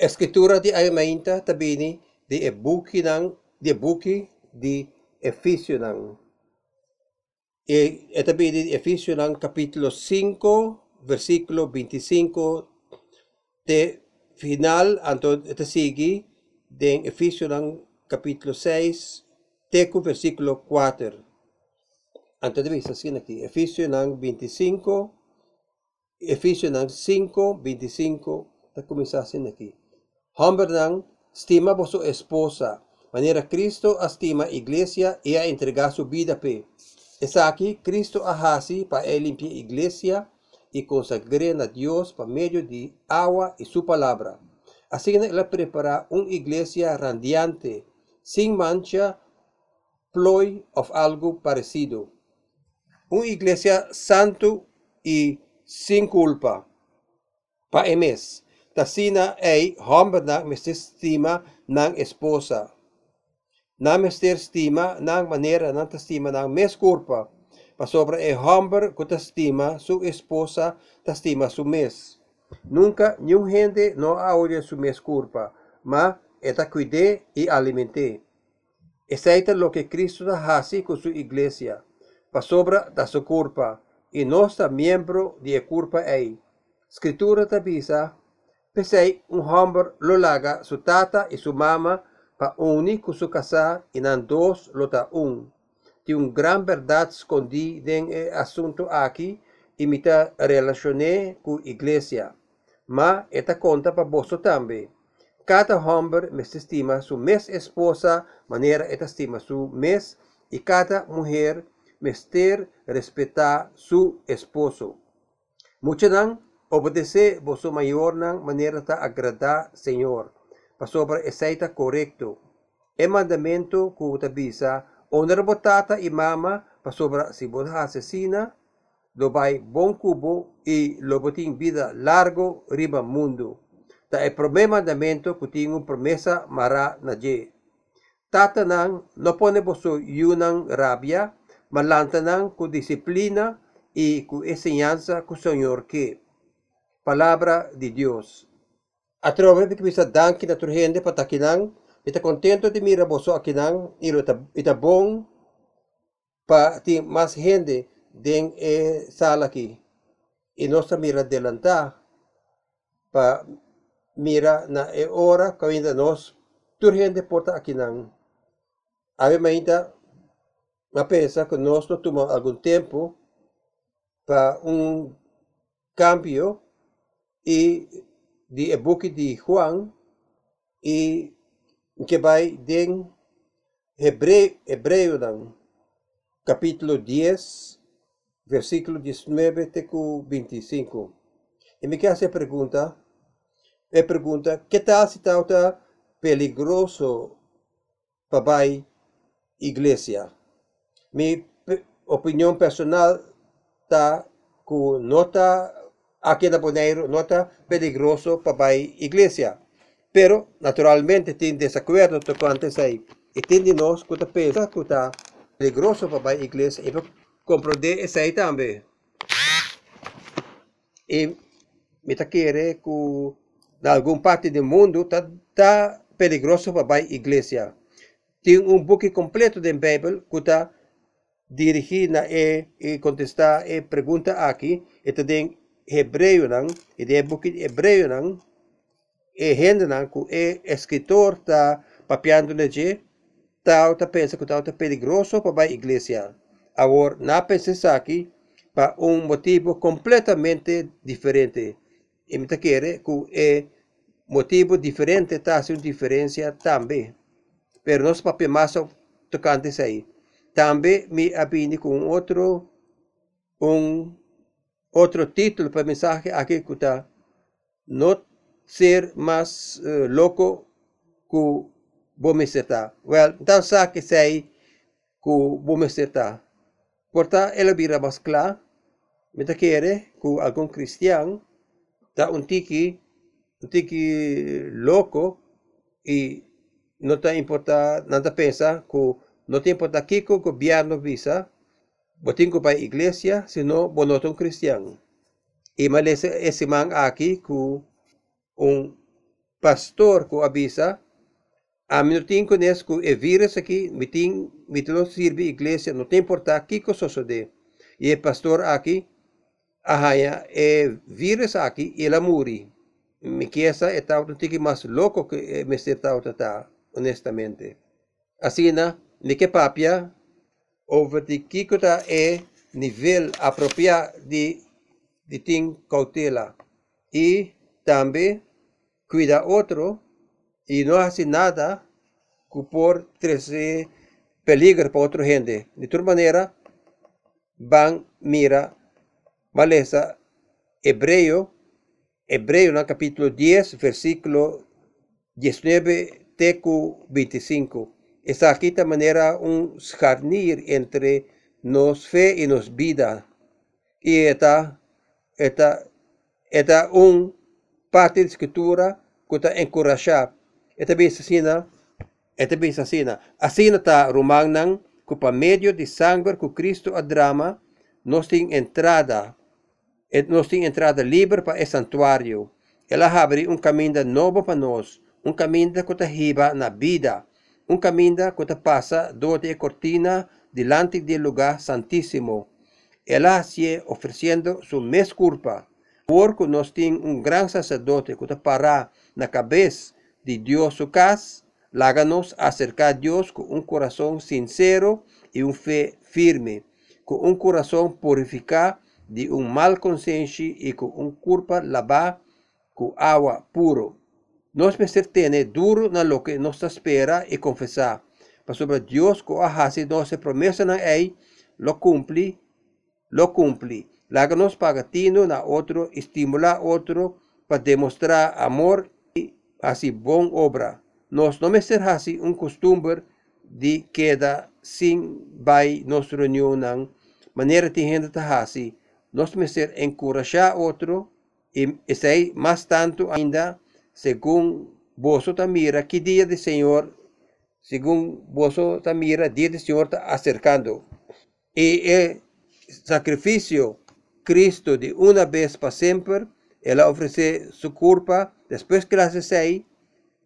escritura di Ayamainta tabini di ebuki ng di ebuki di Efesio ng e, e tabini di Efesio ng capítulo 5 versículo 25 de final anto ito sigi den Efesio ng capítulo 6 teco versículo 4 anto de visa sin aqui Efesio ng 25 Efesio ng 5 25 ta começar sin ng estima por su esposa manera Cristo estima iglesia y a entregar su vida pe es aquí Cristo ahasi para limpiar iglesia y consagrar a Dios por medio de agua y su palabra. Así que él prepara una iglesia radiante, sin mancha, ploy o algo parecido. Una iglesia santo y sin culpa. Pa emes, tasina ay hombre na estima ng esposa. Na mester estima ng manera ng estima ng mes culpa sobre el hombre que estima su esposa, estima su mes. Nunca un gente no oye su mes culpa, ma eta cuide y alimente. Aceita lo que Cristo hace con su iglesia, pa sobre da su culpa, y no está miembro de culpa ahí. Escritura te avisa, pese un hombre lo laga su tata y su mama, pa uni con su casa, y nan dos lo ta un de uma grande verdade escondida em assunto aqui e me relacionei com igreja. Mas esta conta para você também. Cada homem me estima sua mes esposa, maneira esta estima sua mes, e cada mulher me ter respeitar seu esposo. Não Obedecer vosso maior na maneira de agradar Senhor, para sobre aceita correto. É mandamento que te tabisa, honra botata e mama, para sobre se você assassina, lo vai bom cubo e lo botim vida largo riba mundo. Ta é primeiro mandamento que tinha promessa mará na je. Tata nang no pone vosso yunang rabia, malanta nang com disciplina e com ensinança com o Senhor que Palabra de Dios. Atrove que bisa danki na turhende patakinang ita contento de mira boso akinang ilo ita, ita bom pa ti mas gente den e sala aqui e nossa mira delanta pa mira na e ora kainda nos turhende porta akinang ave mainda ma pensa que nós não tomamos algum tempo para um cambio e de e-book de Juan e que den Hebreu, Hebreu não, capítulo 10, versículo 19 até 25. E me quer a pergunta, é pergunta, que tal se tal tá peligroso para a igreja? Minha opinião personal tá que nota aqui na Boneiro, nota peligroso para a igreja. Pero, naturalmente, tem desacuerdo tocante a isso. E de nós que pensa que está peligroso para a igreja e para compreender isso aí também. E me está querendo que, em alguma parte do mundo, está tá peligroso para a igreja. Tem um book completo da Bíblia que está dirigido e, e contestar e pergunta aqui. E tem hebreu, não? E tem book não? e gente não é escritor tá papiando de tal tá pensa que tal tá perigoso para a igreja agora na pensa aqui para um motivo completamente diferente e me quer que é motivo diferente tá uma diferença também pero nós papi mais tocante isso também me abini com outro um outro título para mensagem aqui que está não ser mais uh, louco que vou está. Well, então sabe que sei que vou está. Porta, ela vira mais claro, me tá querer que algum cristiano tá um tiki, um tiki louco e não tá importa, nada pensa que não tem importa que o governo visa, botingo pa iglesia, sino bonoton cristiano. E malese esse man aqui ku um pastor ku avisa a minutin ku nes ku e vírus aqui mitin mitlo sirve iglesia não tem importa que que sosode. E pastor aqui ahaya e vírus aqui e la muri. Me quiesa é tal mais louco que me ser tal honestamente. Assim, né? Ni que papia tá é nível apropriado de, de cautela. E também cuida outro y no hace nada por trazer peligro para otra gente. De toda manera, van, mira, maleza, Hebreo, Hebreo, no capítulo 10, versículo 19, tecu 25. Aquí de manera un jarnir entre nos fe y nos vida. Y esta, esta, esta un parte de escritura que está encorajada esta vez asina, esta vez asina. Asina ta rumang que por medio de sangre que Cristo a drama, nos tem entrada, nos tem entrada livre para o santuário. Ela abre um caminho novo para nós, um caminho que está riba na vida, um caminho que está passa do de cortina delante do lugar santíssimo. Ela se oferecendo sua desculpa, porque nós temos um grande sacerdote que para na cabeça de Dios su casa, láganos acercar a Dios con un corazón sincero y un fe firme, con un corazón purificado de un mal conciencia y con un culpa lavada con agua puro. Nos tiene duro na lo que nos espera y confesar. Para sobre Dios que hace se promesa na él, lo cumple, lo cumple. Láganos pagatino na otro, estimula otro para demostrar amor así bon obra. Nos no me así un costumbre de queda sin vai nos reunión manera de gente así. Nos me ser encorajar otro y ese más tanto ainda según vos mira que día del Señor según vos mira día del Señor está acercando. Y el sacrificio Cristo de una vez para siempre, Él ofrece su culpa Después que las seis,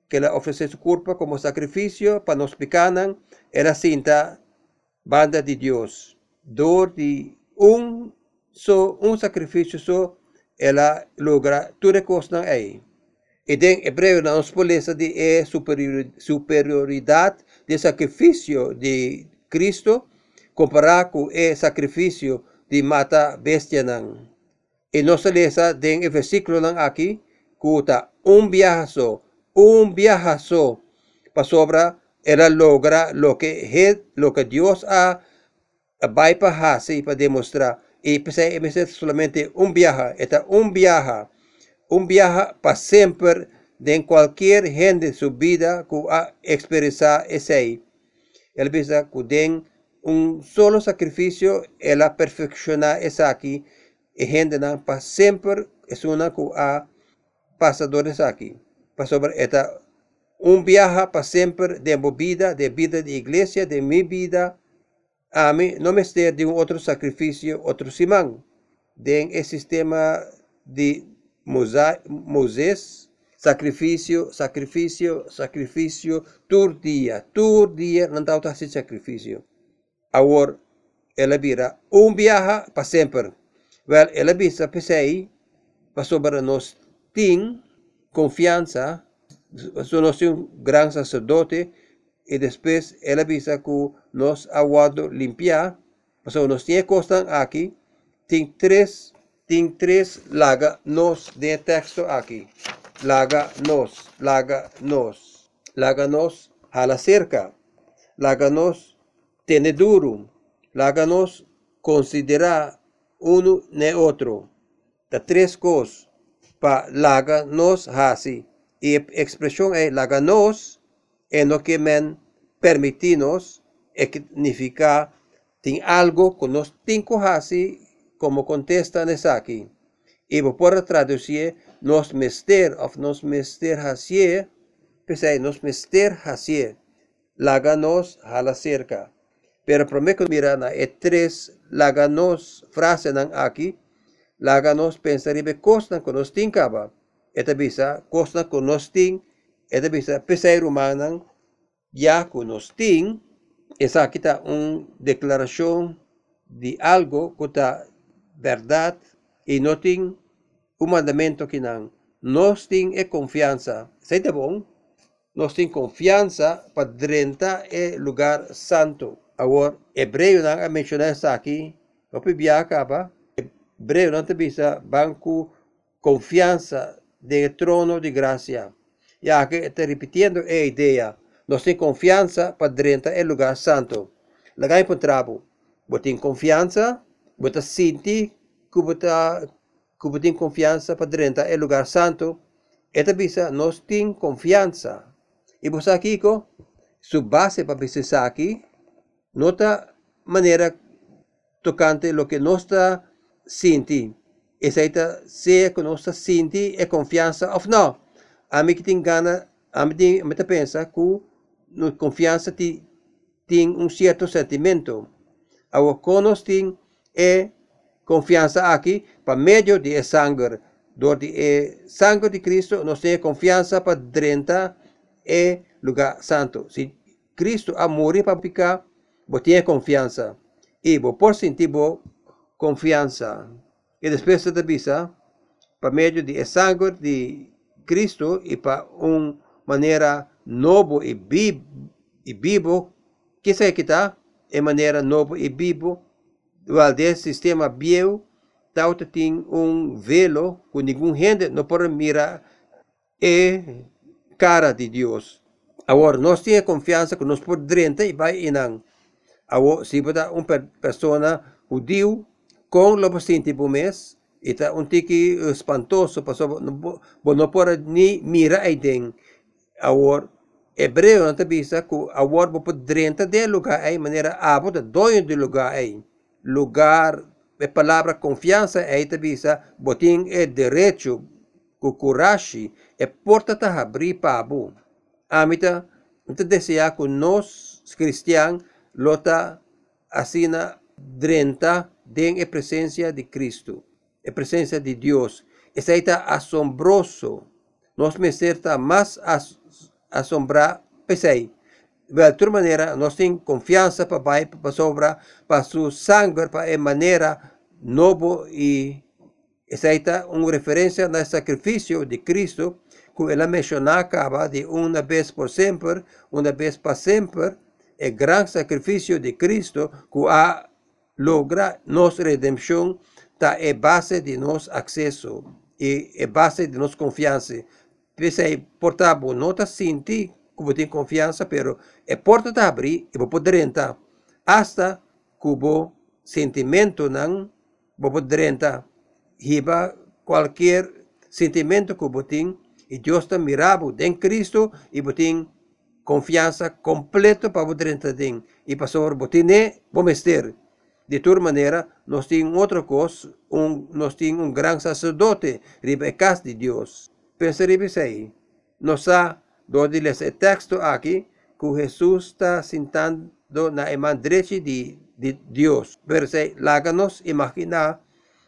que le ofrece su cuerpo como sacrificio para nos picanan, era cinta banda de Dios. Dor de un, so, un sacrificio so, ela logra tudo costa aí. E em hebreu nos poleza de é superioridade de de Cristo comparado com o sacrifício de mata bestia não. E nós lesa em versículo aqui, kuta un viajazo, un viajazo para sobra era logra lo que, lo que Dios ha bypassado para demostrar. Y pensé que solamente un viaje, está un viaje, un viaje para siempre de cualquier gente de su vida que ha expresado ese. Él piensa que den un solo sacrificio, él ha perfeccionado ese aquí, y gente para siempre es una que ha pasadores aquí. Pastor, esta un viaje para siempre de mi vida, de vida de iglesia, de mi vida. A mí no me esté de un otro sacrificio, otro simán. De el sistema de Moisés, sacrificio, sacrificio, sacrificio, todo día, todo día no está haciendo sacrificio. Ahora, ela vira um viaje para sempre. Well, ela visa pensei, para nós tem confiança, somos um grande sacerdote, e depois ele avisa que nós aguardo limpar, mas nós temos costas aqui, tem três, tem três laga nos de texto aqui. Laga nos, laga nos, laga nos hala cerca, laga nos tiene duro, laga nos considera uno ne outro. Da três coisas pa laga nos hasi. Y expresión es laga nos en lo que men permitinos significa algo que nos tinco hasi como contesta aquí. Y por traducir nos mester of nos mester hasi pese nos mester hasi laga nos hala cerca. Pero prometo mira na e tres laga nos frase aquí Laganos pensaribe costan con nos tincaba. esta bisa costa con nos ting, esta bisa pesai rumanan, ya con nos ting, esa kita una declaración de algo que está verdad y no tienen un mandamiento que no. No tienen confianza. Siete bon. No tienen confianza para entrar el lugar santo. Ahora, hebreo no ha mencionado esto aquí. No pibia acaba. Hebreo no te pisa banco confianza del trono di grazia. Ya que está repitiendo la idea. No tienen confianza para entrar el lugar santo. La gran contrabo. Botín confianza. Você sente que você, que tem confiança para renta é lugar santo. Esta visa nós tem confiança. E você aqui, sua base para precisar aqui, nota maneira tocante o que nós está sentindo. Essa é se que nós está sentindo é confiança ou não. A mim que tem gana, a mim tem, a pensa que no confiança tem, tem um certo sentimento. Agora, quando nós temos e confiança aqui para meio de sangue, dor de sangue de Cristo nos tem confiança para dentro e lugar santo. Se Cristo a morrer para pecar, você tem confiança e você pode sentir confiança. E depois você avisa para meio de sangue de Cristo e para uma maneira nova e vivo, e vivo que é que está? É maneira nova e vivo o sistema bio tauta tem um velo com nenhum gente não pode mirar e cara de Deus. Agora, nós temos confiança que nós podemos e vai inang. Agora, se for você uma pessoa judeu com lobocinte por mês, está um tique espantoso, passou, não, não pode nem mirar aí dentro. Agora, hebreu não te avisa que agora você pode de lugar aí, maneira, ah, você doido de lugar aí lugar, a palavra confiança é itabisa, botim é direito, kukurashi é porta tá abrir para ah, abu. Amita, então desejar que nós, cristãos, lota assina drenta den a presença de Cristo, a presença de Deus. Isso aí está assombroso. Nós me certa mais as, assombrar, pensei, de outra maneira, nós temos confiança para Pai, para sobra, para sua sangue, para a maneira novo e está uma referência no sacrifício de Cristo, que ela menciona acaba de uma vez por sempre, uma vez para sempre, el gran sacrificio de Cristo que ha logrado nuestra redención está en base de nuestro acceso y en base de nuestra confianza. Pese portable no está sinti Cubo tem confiança, pero a porta está abrindo e vou poder entrar. Hasta Cubo sentimento não vou poder entrar. Riba qualquer sentimento que você tem e Deus está mirando em Cristo e você tem confiança completa para poder entrar. E pastor, você tem bom mestre. De toda maneira, nós temos outra coisa, um, nós temos um grande sacerdote, riba a casa de Deus. Pensa nisso aí. Nós temos do esse texto aqui, que Jesus está sentando na mão direita de, de Deus. Pero se láganos imaginar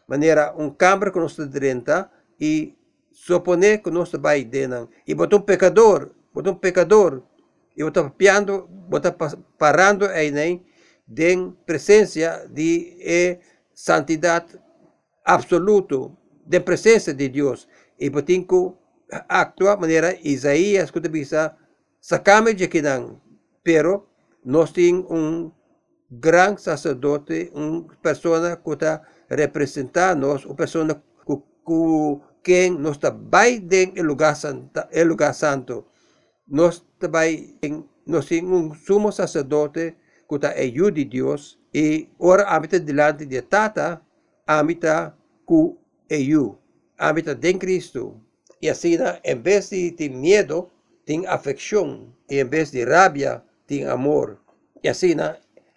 maneira um câmara nós está dentro e suponer que nós vai dentro. E botar um pecador, botar um pecador, eu estou piando, estou parando aí nem de presença de eh, santidade absoluta, de presença de Deus. E potinco a tua maneira Isaías utiliza sacame de Kedán, pero nós temos um grande sacerdote, uma pessoa que está representando, uma pessoa que, nos está en el lugar santo, nós lugar santo. Está en sumo sacerdote que está ayuda de Dios y ahora habita delante de Tata, habita con ellos, habita en Cristo. E assim, em vez de ter medo, tem afecção, e em vez de rabia, tem amor. E assim,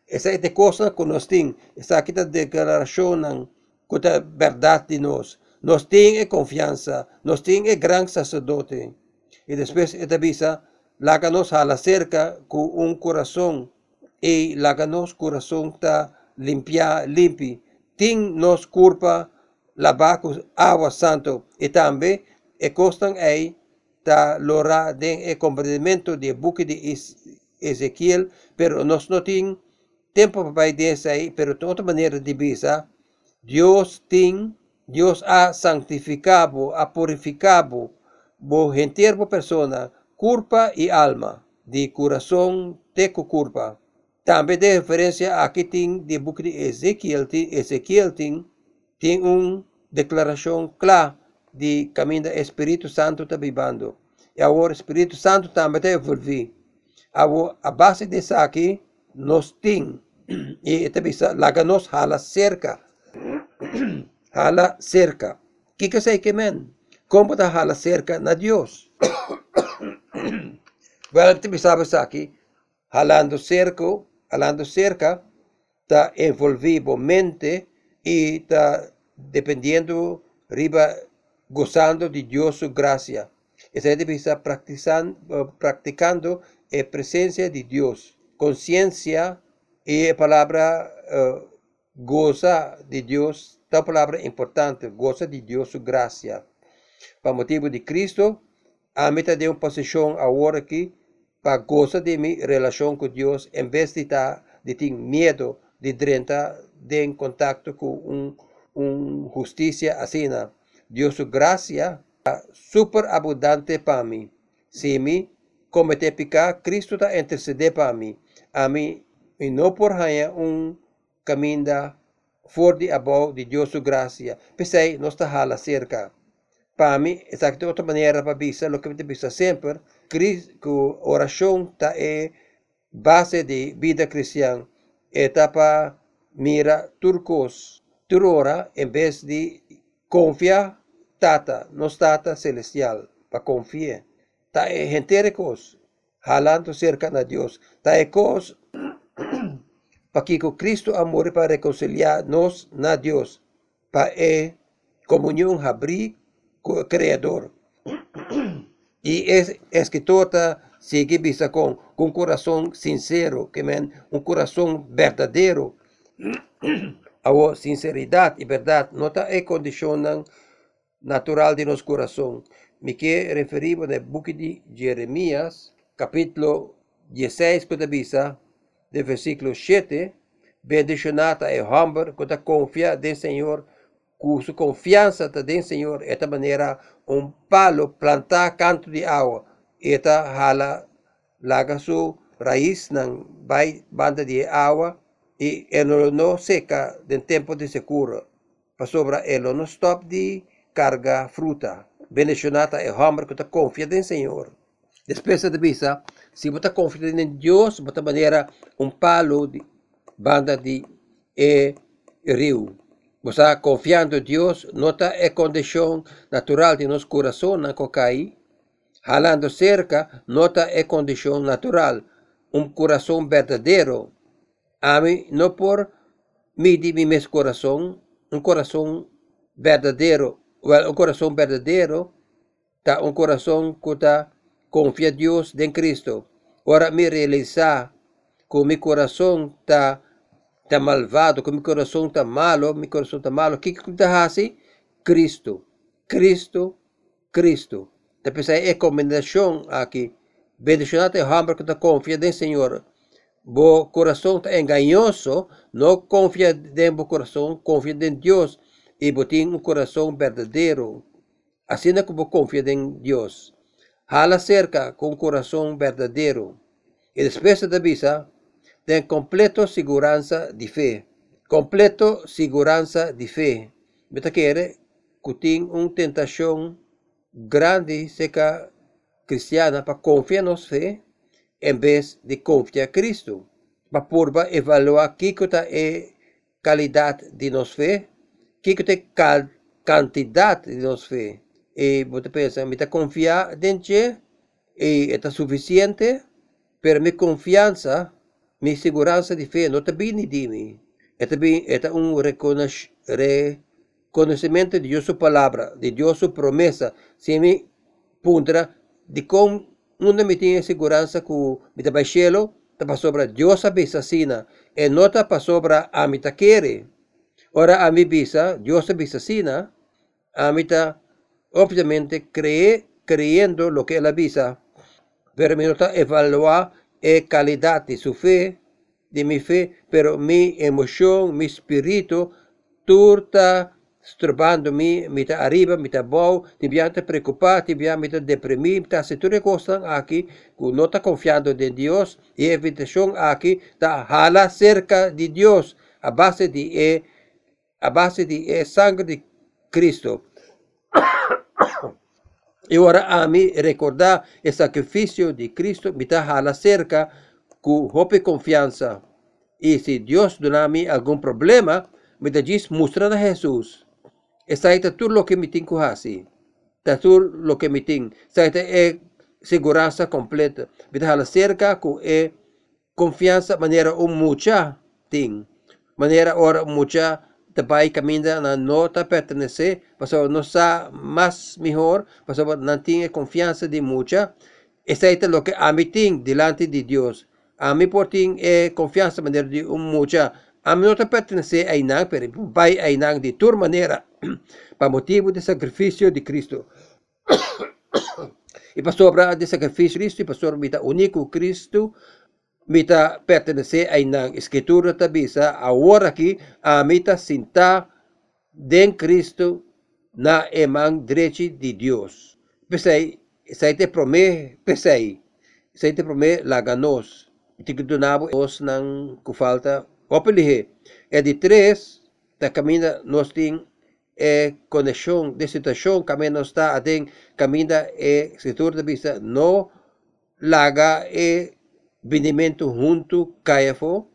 essa é a coisa que nós temos, essa aqui é a declaração que é a verdade de nós. Nós temos confiança, nós temos grande sacerdote. Y después esta visa, láganos a la cerca con un corazón y láganos corazón está limpia, limpi. Tin nos culpa la con agua santo y también e constan aí ta lora den e compreendimento de buque de Ezequiel, pero nós não tem tempo para desse aí, pero de outra maneira de vista, Deus tem, Deus ha santificado, ha purificado, bo enterbo persona, culpa e alma, de coração teco culpa. Também de referência aqui tem de buque de Ezequiel, Ezequiel tem, tem uma declaração clara de caminho do Espírito Santo está vivendo. E agora o Espírito Santo também está envolvido. A base disso aqui, nós temos, e também laga nos hala cerca. hala cerca. O que que sei que men? Como está hala cerca na Deus? well, também sabe aqui, halando cerco, halando cerca, está envolvido mente e está dependendo riba gozando de Dios su gracia. Esa debe estar practicando, practicando la presencia de Dios. Conciencia y palabra uh, goza de Dios, esta palabra importante, goza de Dios su gracia. Para motivo de Cristo, a mí de una posición ahora aquí para gozar de mi relación con Dios en vez de, ta, de tener miedo de entrar en contacto con un, un justicia asina. Dios su gracia super abundante para mí. Si mi comete picar, Cristo está intercede para mí. A mí, y no por haya un camino for de above de Dios su gracia. Pensei, no está jala cerca. Para mí, de otra manera para visa, lo que me visa siempre, Cristo, oración está es base de vida cristiana. Etapa mira turcos, turora, en vez de confiar tata, nos tata celestial, pa confie, é e gentericos, jalando cerca a Deus, ta e cos, para que Cristo amor para reconciliar nos na para pa e com o creador. e es escritor sigue vista con, com un coração sincero, que men, um coração verdadeiro a sinceridade e verdade não está condicionando natural de nuestro corazón. Me que referimos al book de Jeremías, capítulo 16, que visa, de versículo 7, bendicionada é homem que confia no Senhor, com sua confiança no Senhor, esta maneira, um palo plantar canto de água, esta hala laga sua raiz na banda de água e ele não seca no tempo de secura. Para sobra, ele não stop de carga fruta. Bendicionada é homem que confia em Senhor. Depois de visa, se você confia em Deus, você maneira um palo de banda de e rio. Você confiando em Deus, nota é condição natural de nosso coração na cocai. Halando cerca, nota é condição natural. Um coração verdadeiro. Ame não por medir meu coração, um coração verdadeiro o coração verdadeiro, está um coração que tá confia em Deus, em Cristo. Ora me realizar que meu coração está tá malvado, que meu coração está malo, meu coração tá malo. O que que está assim? Cristo, Cristo, Cristo. Tá pensar é recomendação aqui. Bendicionado é o que está confia em Senhor. o coração está enganoso, não confia em bo coração, confia em Deus e botem um coração verdadeiro, assim como confia em Deus. Hala cerca com um coração verdadeiro. E depois da visa, tem completo segurança de fé. Completo segurança de fé. Beta quer que tem uma tentação grande seca cristiana para confiar na fé em vez de confiar em Cristo. Para porba evaluar que é qualidade de nossa fé que tem quantidade de nos fé. E você pensa, me confiar dentro e é suficiente, para minha confiança, minha segurança de fé não está bem de mim. É também é um reconhecimento de Deus sua palavra, de Deus sua promessa, se me puntra de como não me tem segurança que me está baixelo, está sobre Deus a assassina, e não está sobre a me querer. Ora ami bisa, Dios bisa sina, amita obviamente cree, creyendo lo que él avisa, pero me nota evaluar la calidad de su fe, de mi fe, pero mi emoción, mi espíritu, turta mi me está arriba, está abajo, te está preocupado, te me está deprimido, está se tudo cosas aqui, no está confiando en Dios, y a invitación aquí está jala cerca de Dios, a base de a base de sangre de Cristo. y ahora a mí recordar el sacrificio de Cristo, me está jala cerca, con confianza. Y si Dios da a mí algún problema, me diz mostrar a Jesús. Esta es todo lo que me tengo así. Está todo lo que me tengo. Esta es seguridad completa. Me deja cerca con e confianza manera un mucha ting. Manera ora mucha também caminha na nota pertencer, para não sa mais melhor, para não ter confiança de mucha. Esta é o que a mim tem delante de Deus. A mim por ter é confiança maneira de um mucha. A mim não pertence a inang, pero vai a inang de toda maneira. para motivo de sacrifício de Cristo. e para sobra de sacrifício de Cristo, sobra mita único Cristo, mita pertenece a inang escritura tabisa, agora aqui, a mita sinta den Cristo na emang direito de Deus. Pesai, sai te promete, pesai, sai te promete laganos. Tigdunabo os nang kufalta opelihe. É de três, da caminha nós tem e conexão de situação que não está tem caminha e setor de vista no laga e venimento junto caifo,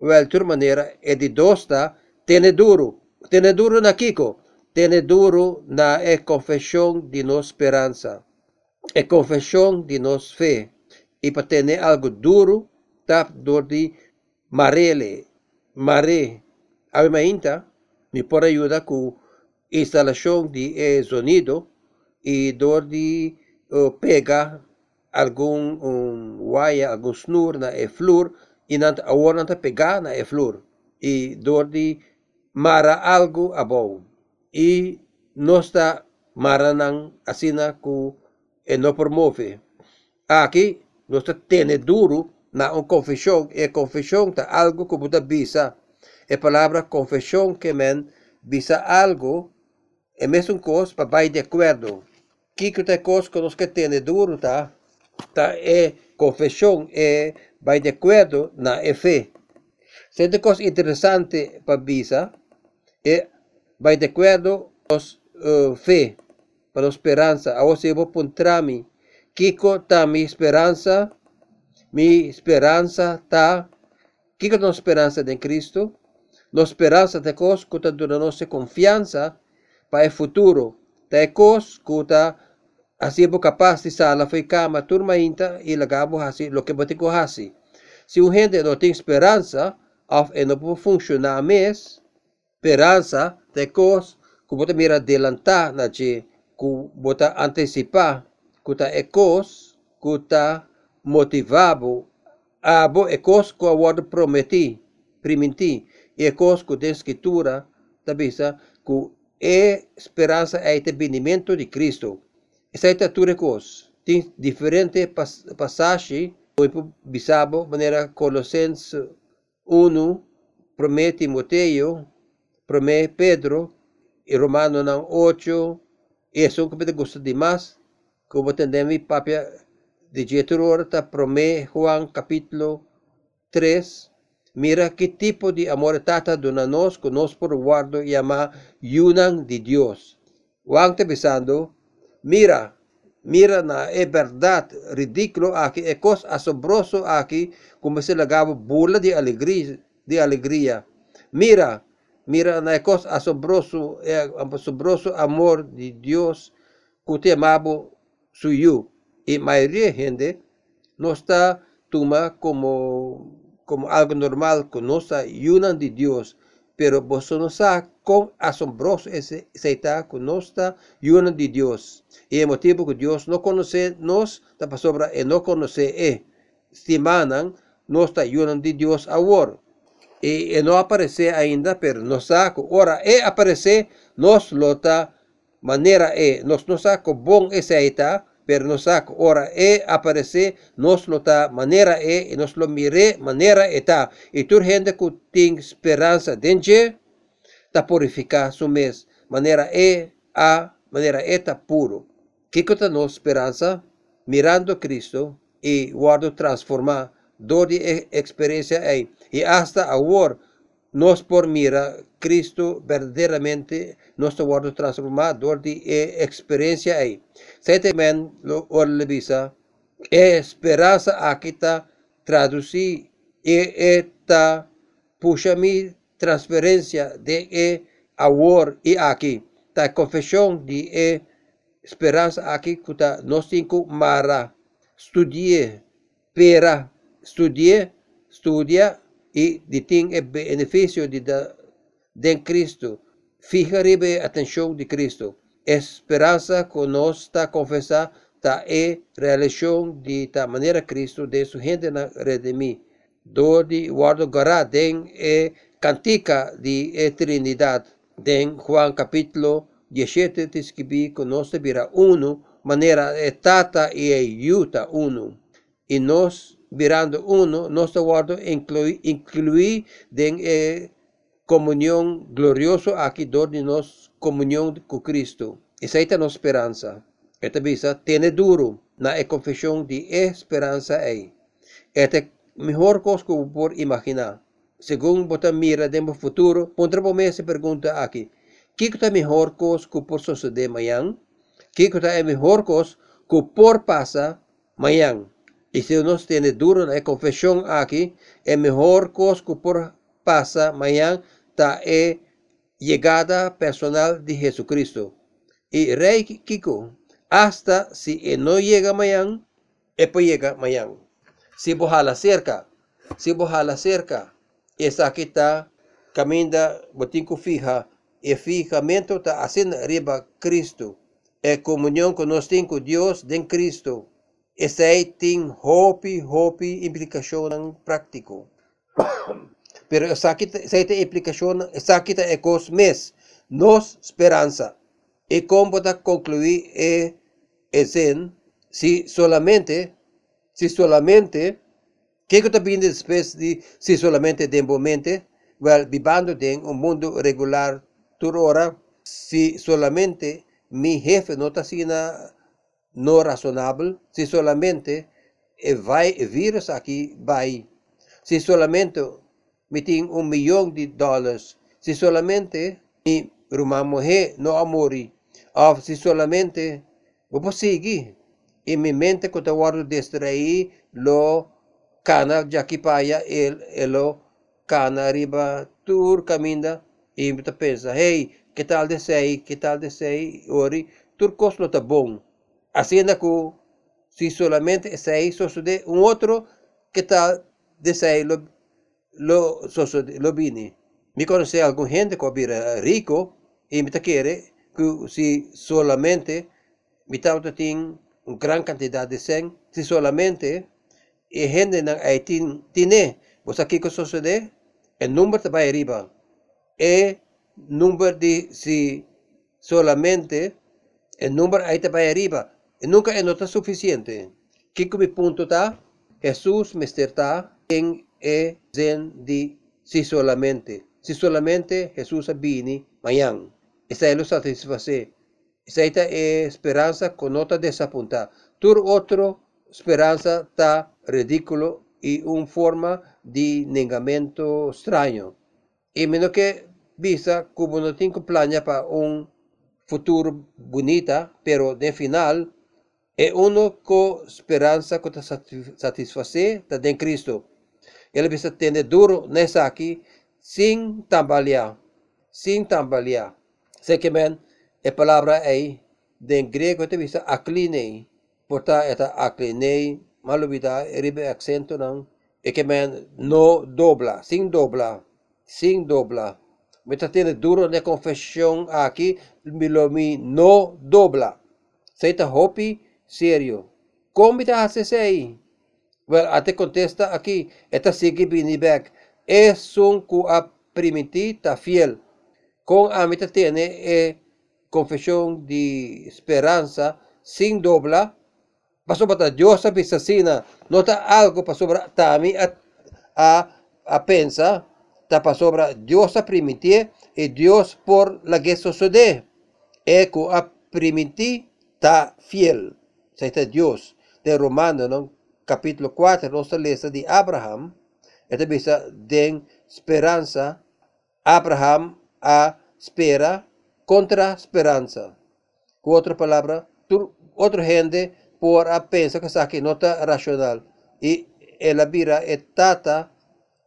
outra maneira é de dosta, teme duro, teme duro na Kiko, teneduro na é de nos esperança, é confessão de nos fé, e para ter né, algo duro, tap dor de marele, maré, alma ainda, me por ajuda com instalação de eh, sonido e dor de uh, pega algum um, algum snur na eflur flor e na a hora nanta pegar na e flor e dor de mara algo a bom e não está maranang assina cu e não promove aqui não está tene duro na um confissão e confissão tá algo que buta bisa. E palavra confissão que men bisa algo é mesmo coisa para vai de acordo que que te coisa que nós que tene duro tá Tá é confissão, é vai de acordo na é fé. Sente coisa interessante para bisa é vai de acordo os uh, fé, para esperança. A você vou pontar me Kiko tá minha esperança, minha esperança tá Kiko nossa esperança em Cristo, nossa esperança de que está dando nossa confiança para o futuro. Tekos kuta asibo capaz de sala foi cama turma inta e lagabo hasi lo que botico hasi. Se o gente não tem esperança, of e não pode funcionar mais, esperança, tekos, que bota mira adelantar na que que bota antecipar, que tá ecos, que tá motivado, abo ecos que a prometi, primiti, e ecos que tem escritura, tabisa, que é esperança é entendimento de Cristo. Coisa. Tem diferente passagem, o bisabo, maneira Colossenses 1, promete Timoteo, promete Pedro, e Romano não 8, e isso que eu gosto demais, como entendemos, papia de Jetro, tá promete Juan capítulo 3, Mira qué tipo de amor tata donanos con por guardo llama yunan de Dios. Wang te besando, mira, mira na é verdade ridículo aqui, é coisa asombroso aqui, como se lagava bula de alegria, de alegria. Mira, mira na é coisa asombroso, é asombroso amor de Deus que te amava suyo. E maioria gente não está toma como como algo normal conoce yunan de Dios, pero vosotros sabe con asombroso ese está conoce yunan de Dios. Y el motivo que Dios no conoce nos, da sobra y no conoce e estimanan nos está yunan de Dios ahora. Y, y no aparece ainda, pero no saco. Ahora, e aparece, nos lo está manera e nos no saco bon esa pero nos saco ora e aparece nos lo ta manera e y nos lo mire manera eta y tu gente que tiene esperanza dentro ta purificar su mes manera e a manera eta puro que nos esperanza mirando Cristo y guardo transformar de experiencia e y hasta ahora nos por mira Cristo verdaderamente nos guardo transformador de experiencia aí. Sete men lo orlevisa e esperança aqui tá traduzir e eta puxa mi transferência de e awor e aqui tá confissão de e esperança aqui que nós cinco mara estudie pera estudie estudia e de tem e benefício de da de Cristo. Fija ribe atenção de Cristo. Esperança que nós está confessar ta e relação de ta maneira Cristo de su gente na redimi. Do de guardo gará den e cantica de eternidade. Den Juan capítulo 17 descrevi que nós vira uno, maneira e tata e yuta uno. E nós virando uno, nós guardo inclui, inclui den e comunión glorioso aquí donde nos comunión con Cristo. Esa es nuestra esperanza. Esta visa tiene duro na e confesión de esperanza ahí. Esta mejor cosa que por imaginar. Según vos mira de futuro, contra me se pregunta aquí, ¿qué es la mejor cosa que por suceder mañana? ¿Qué es la mejor cosa que por pasa mañana? Y si uno tiene duro na confesión aquí, es mejor cosa que por pasa mañana ta e llegada personal de Jesucristo. Y Rey Kiko, hasta si no llega mañana, e pues llega mañana. Si la cerca, si la cerca, esa aquí está, camina, botinco fija, y fijamente está haciendo arriba Cristo. E comunión con nosotros Dios de Cristo. Esa tiene hopi, hopi implicación práctico. pero esa esta implicación, esa é cos mes, nos esperanza. Y como da concluir é, en si solamente, si solamente, que está vindo después de si solamente de momento, well, vivando en un mundo regular, toda hora, si solamente mi jefe no está siendo no razonable, si solamente vai virus aquí, vai, si solamente me tem um milhão de dólares. Se solamente mi rumah mujer no amori, ou se solamente vou seguir e mi mente que guardo distrair lo cana jaquipaya el elo cana arriba tur caminda e me pensa, hey, que tal de sei, que tal de sei, ori, tur coslo tá bom. Na que se solamente sei, só de um outro que tal de sei lo lo, so, lo vini. Mi conoce algún gente que era rico y me quiere que si solamente tauta tiene una gran cantidad de sen, si solamente y gente en Haití tiene, pues aquí que sucede, el número te va arriba. El número de si solamente el número ahí te va arriba. Nunca es nota suficiente. ¿Qué mi punto está? Jesús me está en e zen di si solamente. Si solamente Jesús vini mañana. Esa es lo satisface. Esa es esperanza con nota desapuntada. Tur otro esperanza ta ridículo y un forma de negamiento extraño. Y menos que visa como no tengo planes para un futuro bonita, pero de final es uno con esperanza que te satisface en Cristo. Ele precisa ter duro nessa aqui, sem tambalear. Sem tambalear. Sei que a palavra aí, de grego, você precisa aclinei. Portanto, esta aclinei, malubida, ribe acento não. E que men, no dobla, sem dobla. Sem dobla. Mas tendo duro na confissão aqui, me no dobla. Seita hopi, sério. Como está a ser aí? Well, ate contesta aquí, esta sigue back. Es un a primiti ta fiel. Con amita tiene e confesión de esperanza sin dobla, pasó para Dios a pisacina, nota algo pasó para tami a, a, a pensar, ta pasó para Dios a permitir y Dios por la que sucede. Eco a permitir ta fiel. Está Dios de Romano, ¿no? capítulo 4, nos lesa de Abraham, esta bisa de esperanza, Abraham a espera contra esperanza. Com outra palavra, outra gente por a pensa que sabe nota racional. E ela vira etata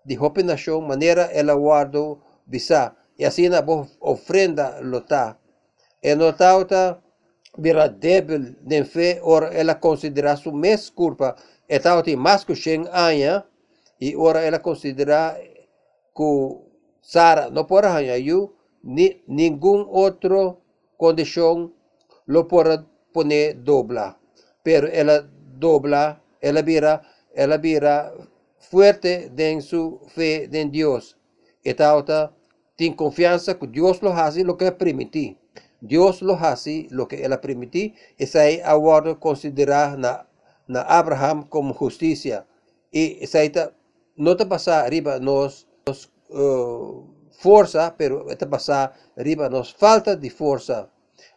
de nação maneira ela guardo bisa. E assim na ofrenda lota. E nota outra vira débil de fé, ora ela considera sua mes culpa. E tal tem mais que 100 anos, e ora ela considera que Sara não pode arranjar ni, ningún otro condición lo puede poner dobla. Pero ella dobla, ella vira, ella vira fuerte en su fe en Dios. Esta otra tiene confianza que Dios lo hace lo que permití. Dios lo hace lo que él permití. Y ahí ahora considera na, Abraham como justicia. Y esa no te pasa arriba nos, nos uh, força, pero esta pasa arriba nos falta de força.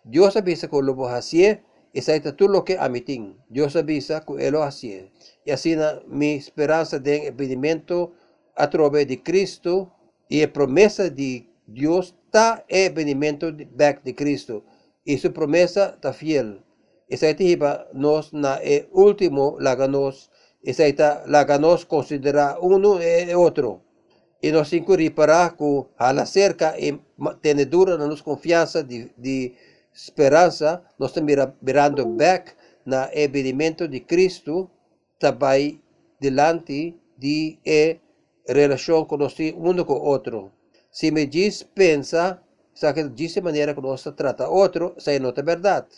Dios avisa que lo hacer, esa es todo lo que amitin. Dios avisa que él lo hace. Y así mi esperanza de impedimento a través de Cristo y la promesa de Dios está el impedimento back de Cristo. Y su promesa está fiel. Esa es nos na el último la ganos. Esa es la ganos considera uno y otro nós para que a cerca e tenedura na nossa confiança de, de esperança, nós estamos mirando back na evidimento de Cristo, também delante de e relação nós um com o outro. Se me diz, pensa, sabe que diz de maneira que nós trata outro, isso não é verdade.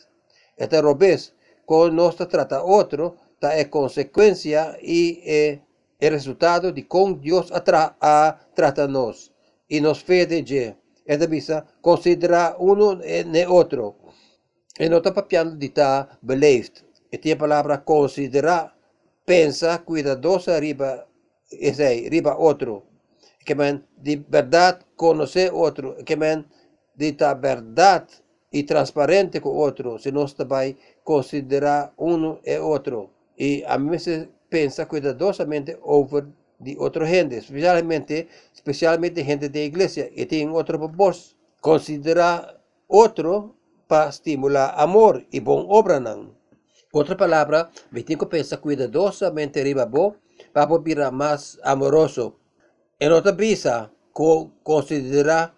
Então, robês, quando nós trata outro, tá é consequência e é el resultado de con Dios atra a tratarnos y nos fede de esta missa considera um eh, e outro. E não está papiando de estar believed. E tem a palavra considerar, pensa cuidadosa riba esse aí, riba outro. Que man de verdade conhecer outro, que man de estar verdade e transparente com outro, se nós também considerar um e outro. E a mim se pensa cuidadosamente over de outra gente, especialmente, especialmente gente da igreja, e tem outro propósito, considerar outro para estimular amor e bom obra não. Outra palavra, me tem que pensar cuidadosamente riba bom, para virar mais amoroso. Em outra visa, considerar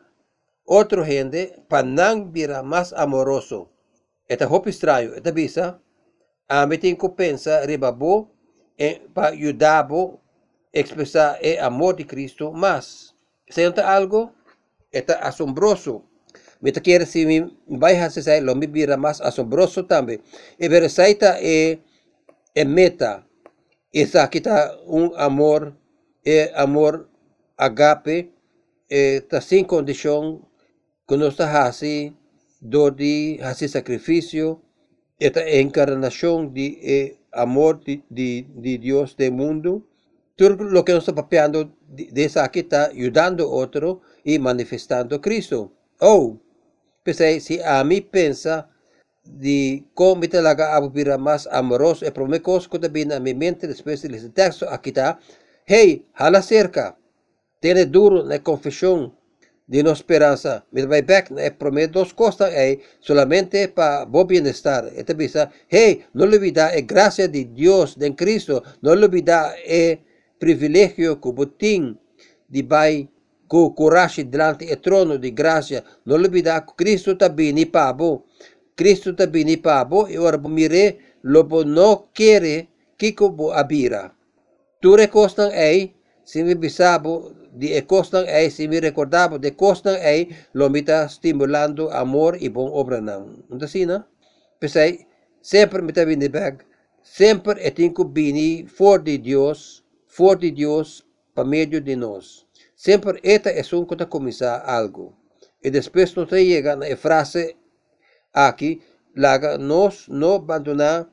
outro gente para não virar mais amoroso. Esta é roupa estranho, esta visa, a me tem que pensar riba bom, para ayudar a expressar é amor de Cristo, mas senta algo, é assombroso. Mita quer se me vai fazer lo me vira mais assombroso também. E ver saita é é meta. Essa aqui tá um amor é amor agape é tá sem condição que nós tá dor do de fazer sacrifício esta encarnação de amor de, de, de Deus do mundo Todo lo que nos está papeando de, de esa aquí está ayudando a otro y manifestando a Cristo. Oh, pues si a mí pensa de cómo me la a más amoroso, y primer cosa que viene a mi mente después de ese texto, aquí está, hey, jala cerca, tiene duro la confesión, de no esperança. Mas vai back é prometo dos costas é solamente para bom bem-estar. Esta visa, hey, não olvidar é graça de Deus, de Cristo. Não olvidar é privilégio que botim de vai com coragem diante do trono de graça. Não olvidar que Cristo e pabo. Cristo e pabo. E ora mire, lobo não quer que como abira. Tu recostam é, se me bisabo de costan ay si me recordaba de costan ay lo mita stimulando amor y bon obra nan. Então assim, né? Pensei, sempre me está vindo sempre tenho bini for de Deus, for de Deus para meio de nós. Sempre esta é que começar algo. E depois não te chega na frase aqui, laga nos no abandonar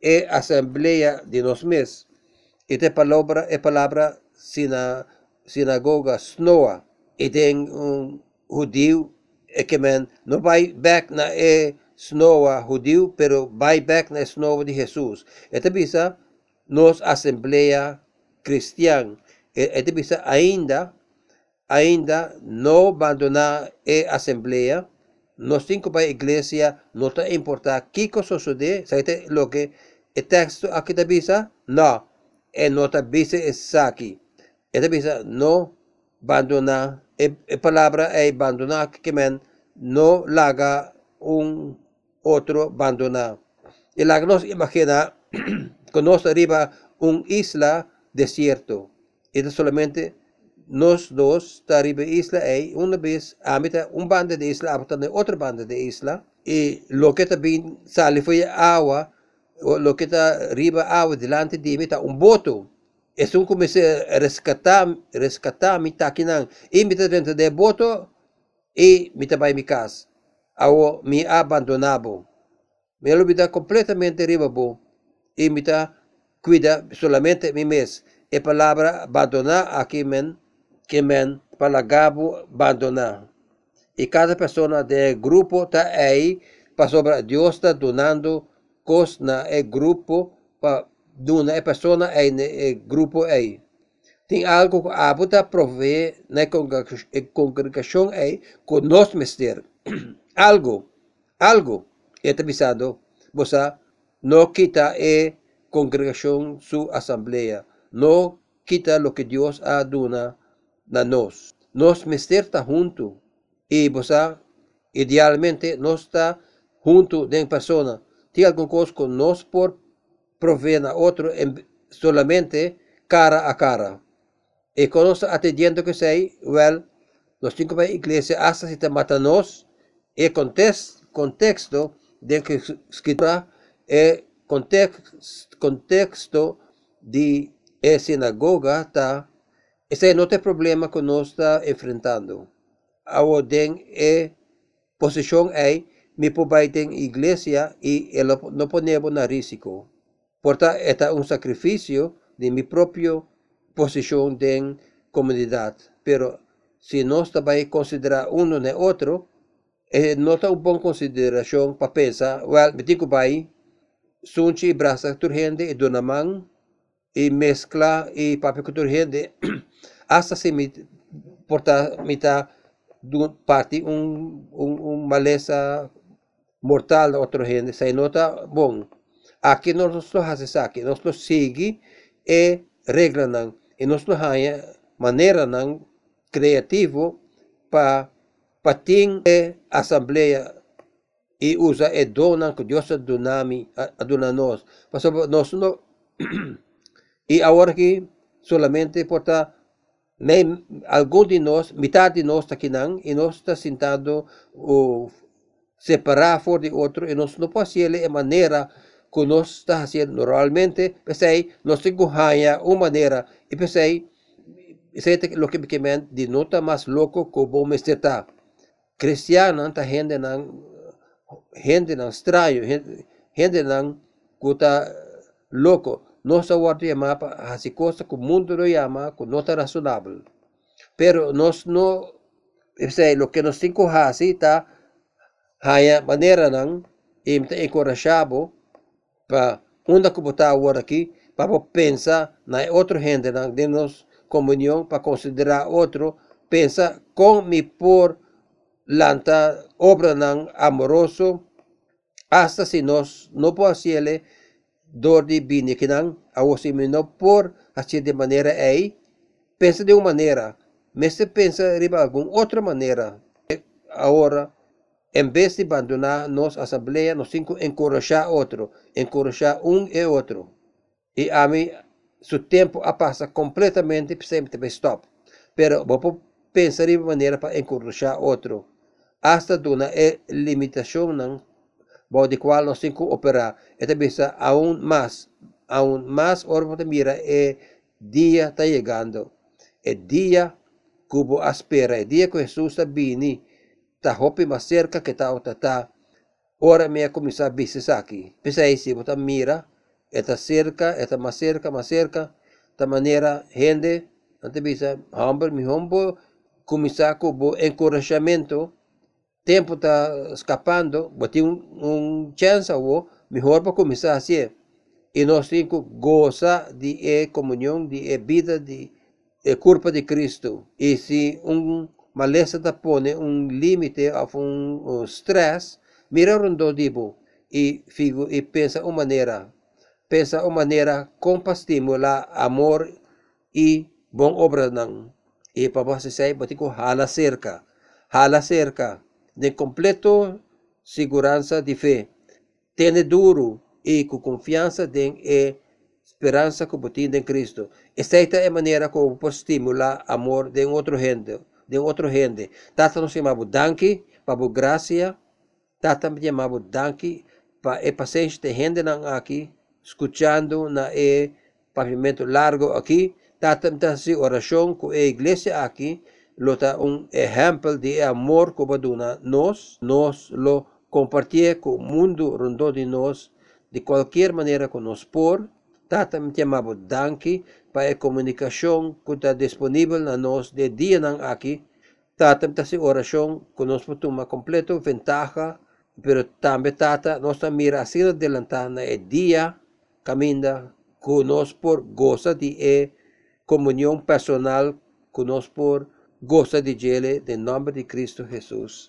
e asamblea de nos mes. Esta palavra é palavra sina, sinagoga snoa. E tem um judeu que não vai back na e snoa judeu, pero vai back na snoa de Jesus. Esta bisa nos asamblea cristiana. Esta bisa ainda ainda não abandonar a assembleia, nós temos que a igreja não está importar que coisa sucede, sabe o que o texto aqui está bisa? Não, é não está bisa é aqui. Está bisa não abandonar, a palavra é abandonar que men não larga um outro abandonar. E lá nós imagina que nós arriba uma isla desierto. E solamente nos dos arriba isla e una vez amita un banda de isla de otra banda de isla y lo que también sale fue agua lo que está arriba agua delante de mí un boto. Es un comecei a rescatar rescatar mi taquinan y mi dentro de boto y mi tabai mi casa. Ao mi abandonabo. Me olvida completamente arriba y mi ta cuida solamente mi mes e palavra abandonar aqui men que men palagabo abandonar. E cada pessoa do grupo está aí para sobre Deus está donando coisas na é grupo para dona é pessoa aí é grupo aí. Tem algo que a abuta prover na congregação aí com nós mestre. algo, algo é avisado. Você não quita a congregação sua assembleia. Não quita o que Deus a dona na nos. Nos mister está junto e você idealmente nós está junto de persona. Alguma coisa que nós por prover na outro solamente cara a cara. E quando nós atendendo que sei, well, que a igreja hasta se mata nós e contexto, de que escritura é contexto, de a sinagoga está ese no es problema que nos está enfrentando. Ahora den e posición ahí, mi en iglesia y no ponemos en riesgo. Por tanto, este es un sacrificio de mi propia posición en comunidad. Pero si no está a considerar uno ni otro, eh, no está una buena consideración para pensar, well, me digo vai, sunchi y brasa turgente y donaman y mezcla y papel turgente hasta se me porta mita parte um, um, um maleza mortal da outra gente, se nota bom. Aqui nós não fazemos aqui, nós não sigue e regra e nós não hanya maneira não criativo para para assembleia e usa e dona que Deus a dona nós. Mas nós não e agora que solamente porta may algum de nós, metade de nós está aqui não, e nós está sentado o separar fora de outro, e nós não fazer de maneira que nós está fazendo normalmente, pensei, nós temos que uma maneira, e pensei, isso é o que me de nota mais louco que o bom mestre está. Cristiano está gente não, estranho, gente não que está louco, nossa ordem mapa hasi coisa que mundo lo llama que não está razonável. Pero nós não, sei, lo que temos que fazer está haya maneira não, e me encorajado para onde que botar agora aqui, para pensar na outra gente não, de nos comunhão, para considerar outro, pensa com me por lanta obra não amoroso, hasta se nós não podemos dordi bini kinang awosimino por hacer de maneira aí pensa de uma maneira mas se pensa de alguma outra maneira agora em vez de abandonar nos assembleia nós temos que encorajar outro encorajar um e outro e a mim su tempo a passa completamente sempre stop. Pero vou pensar de maneira para encorajar outro hasta limitação não de cual nos cinco operar. Esta bisa aún más, aún más orbo mira, el día está llegando. El día cubo espera, el día que Jesús está vini, está hopi más cerca que está está ora me começar a bici aqui. Pensa aí, se você mira, está cerca, está mais cerca, mais cerca, da maneira, gente, ante bisa, humble, me humble, começar com o encorajamento, tempo está escapando, botar um, um chance, ou melhor para começar assim. E nós temos que gozar de é, comunhão, de é, vida, de é, corpo de Cristo. E se um maleza te põe um limite, ou um, um stress, mira rondo tipo e figo e pensa uma maneira pensa uma maneira como estimular amor e bom obra não e para você sair botico hala cerca hala cerca de completo segurança de fé. Tene duro e com confiança de e esperança botin em Cristo. Esta é a maneira como pode estimular amor de outro gente de outro gente. Tata não se chama danke para graça Tata me chamava Danke para e paciente de gente aqui, escutando na e pavimento largo aqui. Tata me oração com a igreja aqui, lota um exemplo de amor que baduna nós, nós lo compartir com o mundo rondo de nós, de qualquer maneira que nós por. Tata me chamava Danke para a comunicação que está disponível na nós de dia não aqui. Tata me se oração que nós podemos completo ventaja pero también tata nossa mira assim adelantando é dia caminha conosco por goza de comunhão personal conosco por goza de ele, em nome de Cristo Jesus.